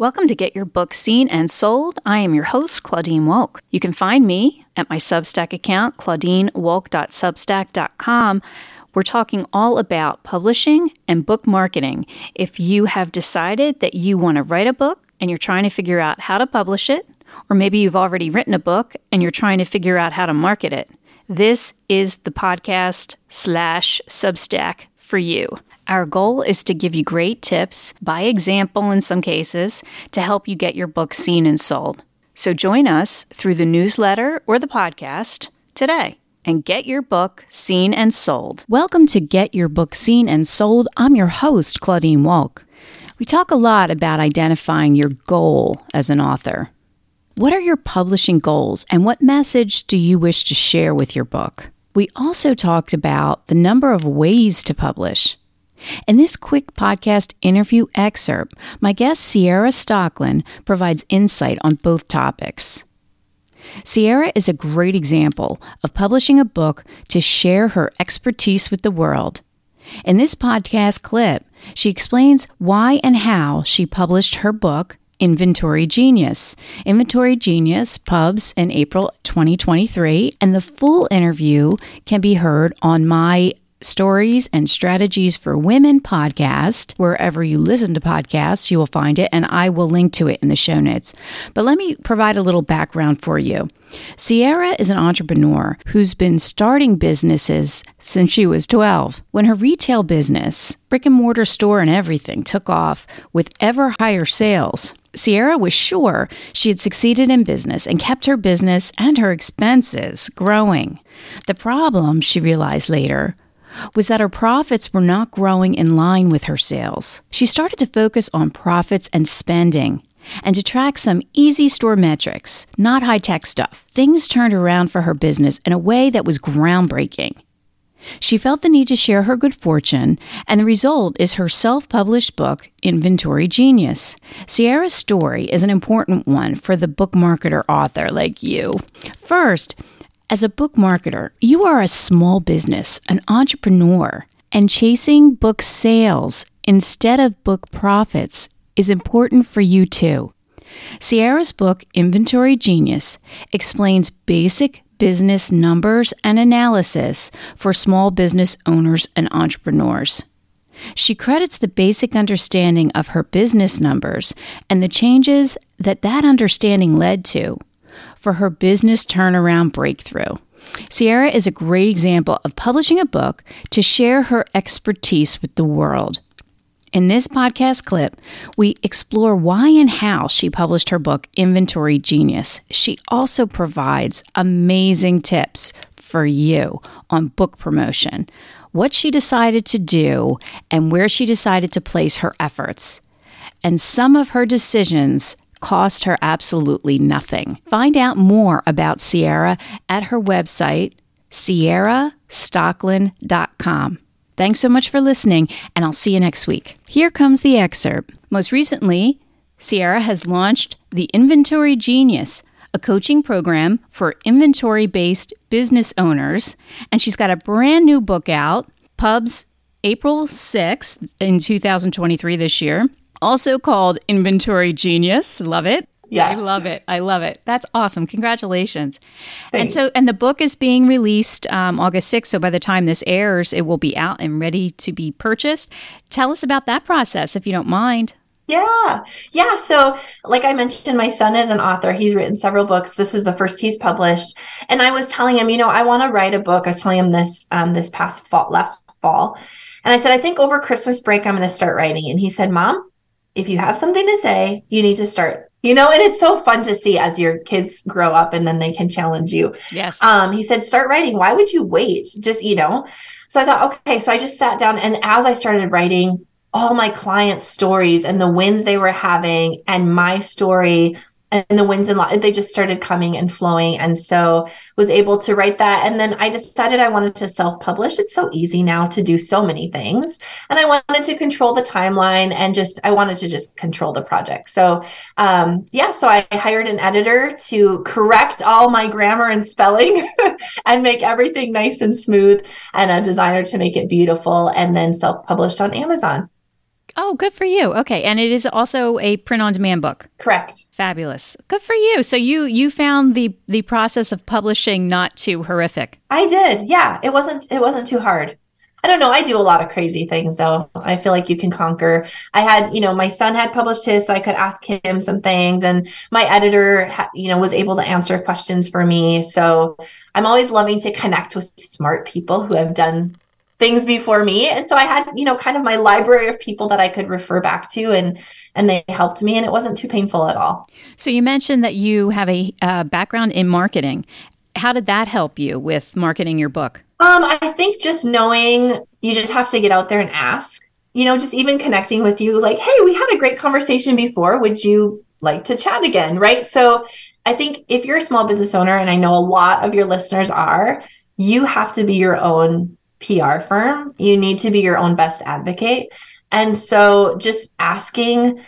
Welcome to Get Your Book Seen and Sold. I am your host, Claudine Wolk. You can find me at my Substack account, claudinewolk.substack.com. We're talking all about publishing and book marketing. If you have decided that you want to write a book and you're trying to figure out how to publish it, or maybe you've already written a book and you're trying to figure out how to market it, this is the podcast slash Substack for you. Our goal is to give you great tips, by example in some cases, to help you get your book seen and sold. So join us through the newsletter or the podcast today and get your book seen and sold. Welcome to Get Your Book Seen and Sold. I'm your host, Claudine Wolk. We talk a lot about identifying your goal as an author. What are your publishing goals and what message do you wish to share with your book? We also talked about the number of ways to publish. In this quick podcast interview excerpt, my guest Ciara Stockland provides insight on both topics. Sierra is a great example of publishing a book to share her expertise with the world. In this podcast clip, she explains why and how she published her book, Inventory Genius. Inventory Genius pubs in April 2023, and the full interview can be heard on my Stories and Strategies for Women podcast. Wherever you listen to podcasts, you will find it, and I will link to it in the show notes. But let me provide a little background for you. Ciara is an entrepreneur who's been starting businesses since she was 12. When her retail business, brick and mortar store and everything, took off with ever higher sales, Ciara was sure she had succeeded in business and kept her business and her expenses growing. The problem, she realized later, was that her profits were not growing in line with her sales. She started to focus on profits and spending and to track some easy store metrics, not high tech stuff. Things turned around for her business in a way that was groundbreaking. She felt the need to share her good fortune, and the result is her self published book, Inventory Genius. Ciara's story is an important one for the book marketer author like you. First, as a book marketer, you are a small business, an entrepreneur, and chasing book sales instead of book profits is important for you too. Ciara's book, Inventory Genius, explains basic business numbers and analysis for small business owners and entrepreneurs. She credits the basic understanding of her business numbers and the changes that that understanding led to for her business turnaround breakthrough. Ciara is a great example of publishing a book to share her expertise with the world. In this podcast clip, we explore why and how she published her book, Inventory Genius. She also provides amazing tips for you on book promotion, what she decided to do, and where she decided to place her efforts, and some of her decisions cost her absolutely nothing. Find out more about Ciara at her website, ciarastockland.com. Thanks so much for listening, and I'll see you next week. Here comes the excerpt. Most recently, Ciara has launched the Inventory Genius, a coaching program for inventory based business owners, and she's got a brand new book out, Pubs April 6th in 2023 this year also called Inventory Genius. Love it. Yeah. I love it. I love it. That's awesome. Congratulations. Thanks. And so, and the book is being released um, August 6th. So by the time this airs, it will be out and ready to be purchased. Tell us about that process, if you don't mind. Yeah. Yeah. So, like I mentioned, my son is an author. He's written several books. This is the first he's published. And I was telling him, you know, I want to write a book. I was telling him this um, this past fall, last fall. And I said, I think over Christmas break, I'm going to start writing. And he said, Mom, if you have something to say, you need to start. You know, and it's so fun to see as your kids grow up and then they can challenge you. Yes. Um, he said, start writing. Why would you wait? Just, you know. So I thought, okay. So I just sat down and as I started writing all my clients' stories and the wins they were having and my story and the winds and losses they just started coming and flowing and so was able to write that. And then i decided i wanted to self-publish. It's so easy now to do so many things. And i wanted to control the timeline and just i wanted to just control the project. So um, yeah so i hired an editor to correct all my grammar and spelling and make everything nice and smooth and a designer to make it beautiful and then self-published on amazon Oh, good for you. Okay, and it is also a print-on-demand book. Correct. Fabulous. Good for you. So you you found the the process of publishing not too horrific. I did. Yeah, it wasn't it wasn't too hard. I don't know. I do a lot of crazy things though. I feel like you can conquer. I had, you know, my son had published his, so I could ask him some things, and my editor, you know, was able to answer questions for me. So I'm always loving to connect with smart people who have done things before me, and so I had, you know, kind of my library of people that I could refer back to, and and they helped me, and it wasn't too painful at all. So you mentioned that you have a uh, background in marketing. How did that help you with marketing your book? Um, I think just knowing you just have to get out there and ask. You know, just even connecting with you, like, hey, we had a great conversation before. Would you like to chat again? Right. So I think if you're a small business owner, and I know a lot of your listeners are, you have to be your own PR firm. You need to be your own best advocate. And so just asking,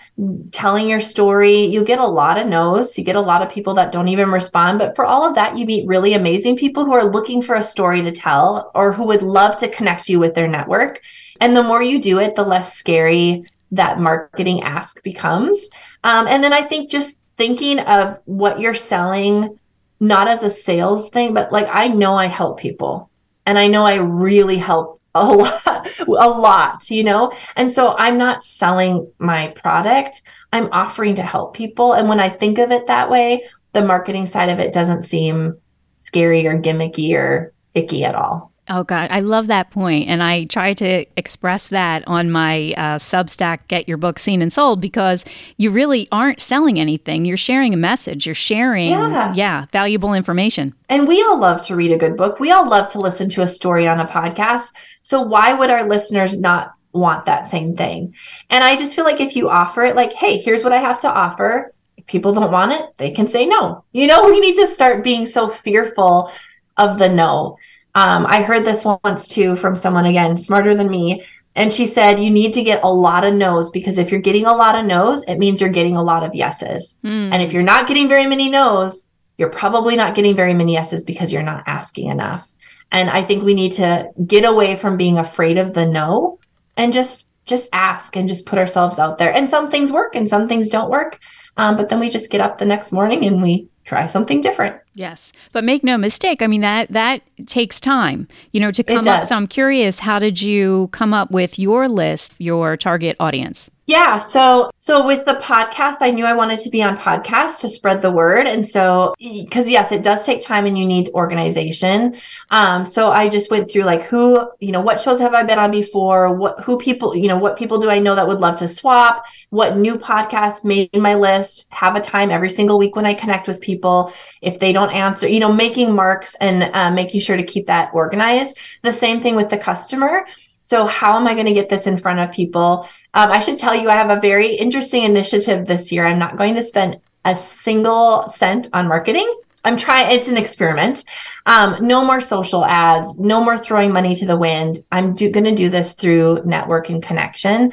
telling your story, you get a lot of no's. You get a lot of people that don't even respond. But for all of that, you meet really amazing people who are looking for a story to tell or who would love to connect you with their network. And the more you do it, the less scary that marketing ask becomes. Um, and then I think just thinking of what you're selling, not as a sales thing, but like I know I help people and I know I really help a lot, a lot, you know? And so I'm not selling my product, I'm offering to help people. And when I think of it that way, the marketing side of it doesn't seem scary or gimmicky or icky at all. Oh God, I love that point, and I try to express that on my uh, Substack. Get your book seen and sold because you really aren't selling anything. You're sharing a message. You're sharing, yeah, yeah valuable information. And we all love to read a good book. We all love to listen to a story on a podcast. So why would our listeners not want that same thing? And I just feel like if you offer it, like, hey, here's what I have to offer. If people don't want it, they can say no. You know, we need to start being so fearful of the no um, I heard this once too from someone again, smarter than me. And she said, you need to get a lot of no's because if you're getting a lot of no's, it means you're getting a lot of yeses. Mm. And if you're not getting very many no's, you're probably not getting very many yeses because you're not asking enough. And I think we need to get away from being afraid of the no and just just ask and just put ourselves out there. And some things work and some things don't work. Um, but then we just get up the next morning and we try something different. Yes. But make no mistake, I mean that that takes time, you know, to come up. So I'm curious, how did you come up with your list, your target audience? Yeah, so so with the podcast, I knew I wanted to be on podcast to spread the word, and so because yes, it does take time and you need organization. Um, so I just went through like who you know what shows have I been on before, what who people you know what people do I know that would love to swap, what new podcasts made my list, have a time every single week when I connect with people. If they don't answer, you know, making marks and uh, making sure to keep that organized. The same thing with the customer. So how am I going to get this in front of people? Um, I should tell you, I have a very interesting initiative this year. I'm not going to spend a single cent on marketing. I'm trying, it's an experiment. Um, no more social ads, no more throwing money to the wind. I'm going to do this through network and connection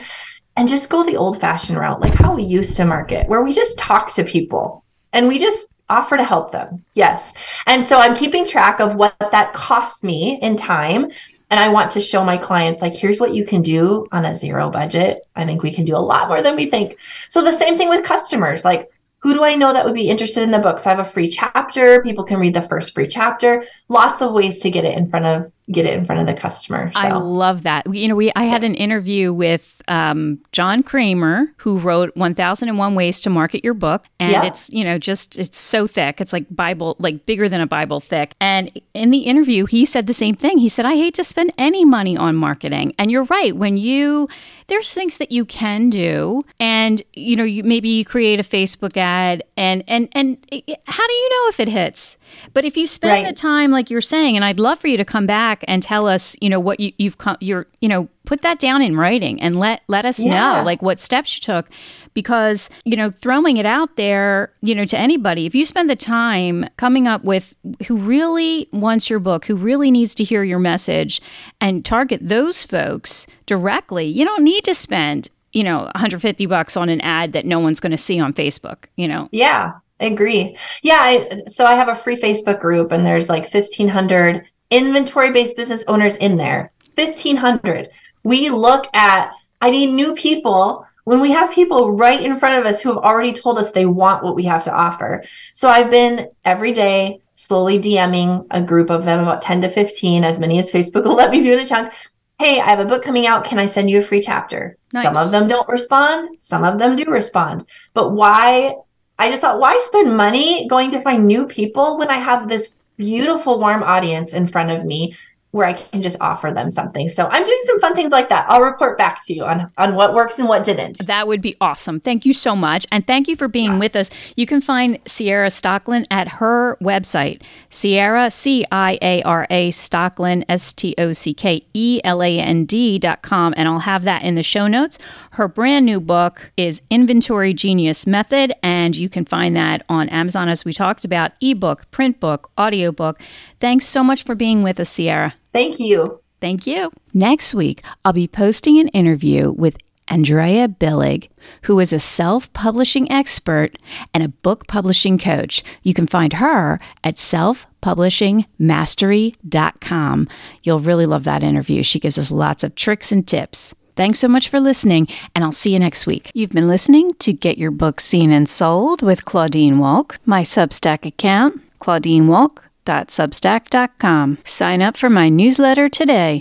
and just go the old fashioned route, like how we used to market, where we just talk to people and we just offer to help them. Yes. And so I'm keeping track of what that costs me in time and I want to show my clients, like, here's what you can do on a zero budget. I think we can do a lot more than we think. So the same thing with customers. Like, who do I know that would be interested in the book? So I have a free chapter. People can read the first free chapter. Lots of ways to get it in front of get it in front of the customer. So. I love that. You know, we I had an interview with um, John Kremer, who wrote 1001 Ways to Market Your Book. And yeah. it's, you know, just, it's so thick. It's like Bible, like bigger than a Bible thick. And in the interview, he said the same thing. He said, I hate to spend any money on marketing. And you're right. When you, there's things that you can do and you know you maybe you create a facebook ad and and and how do you know if it hits but if you spend right. the time like you're saying and i'd love for you to come back and tell us you know what you, you've come you're you know put that down in writing and let let us yeah. know like what steps you took. Because you know throwing it out there you know to anybody if you spend the time coming up with who really wants your book who really needs to hear your message and target those folks directly you don't need to spend you know 150 bucks on an ad that no one's going to see on facebook you know? Yeah I agree. Yeah I, so i have a free facebook group and there's like 1500 inventory based business owners in there 1500 we look at I need new people when we have people right in front of us who have already told us they want what we have to offer. So I've been every day slowly DMing a group of them, about 10 to 15, as many as Facebook will let me do in a chunk. Hey, I have a book coming out. Can I send you a free chapter? Nice. Some of them don't respond, some of them do respond. But why? I just thought, why spend money going to find new people when I have this beautiful, warm audience in front of me where I can just offer them something. So I'm doing some fun things like that. I'll report back to you on, on what works and what didn't. That would be awesome. Thank you so much. And thank you for being yeah. with us. You can find Ciara Stockland at her website, Ciara C I A R A, Stockland S T O C K E L A N D dot com. And I'll have that in the show notes. Her brand new book is Inventory Genius Method. And you can find that on Amazon, as we talked about, ebook, print book, audiobook. Thanks so much for being with us, Ciara. Thank you. Thank you. Next week, I'll be posting an interview with Andrea Billig, who is a self publishing expert and a book publishing coach. You can find her at selfpublishingmastery.com. You'll really love that interview. She gives us lots of tricks and tips. Thanks so much for listening, and I'll see you next week. You've been listening to Get Your Book Seen and Sold with Claudine Wolk, my Substack account, Claudine Wolk www.substack.com. Sign up for my newsletter today.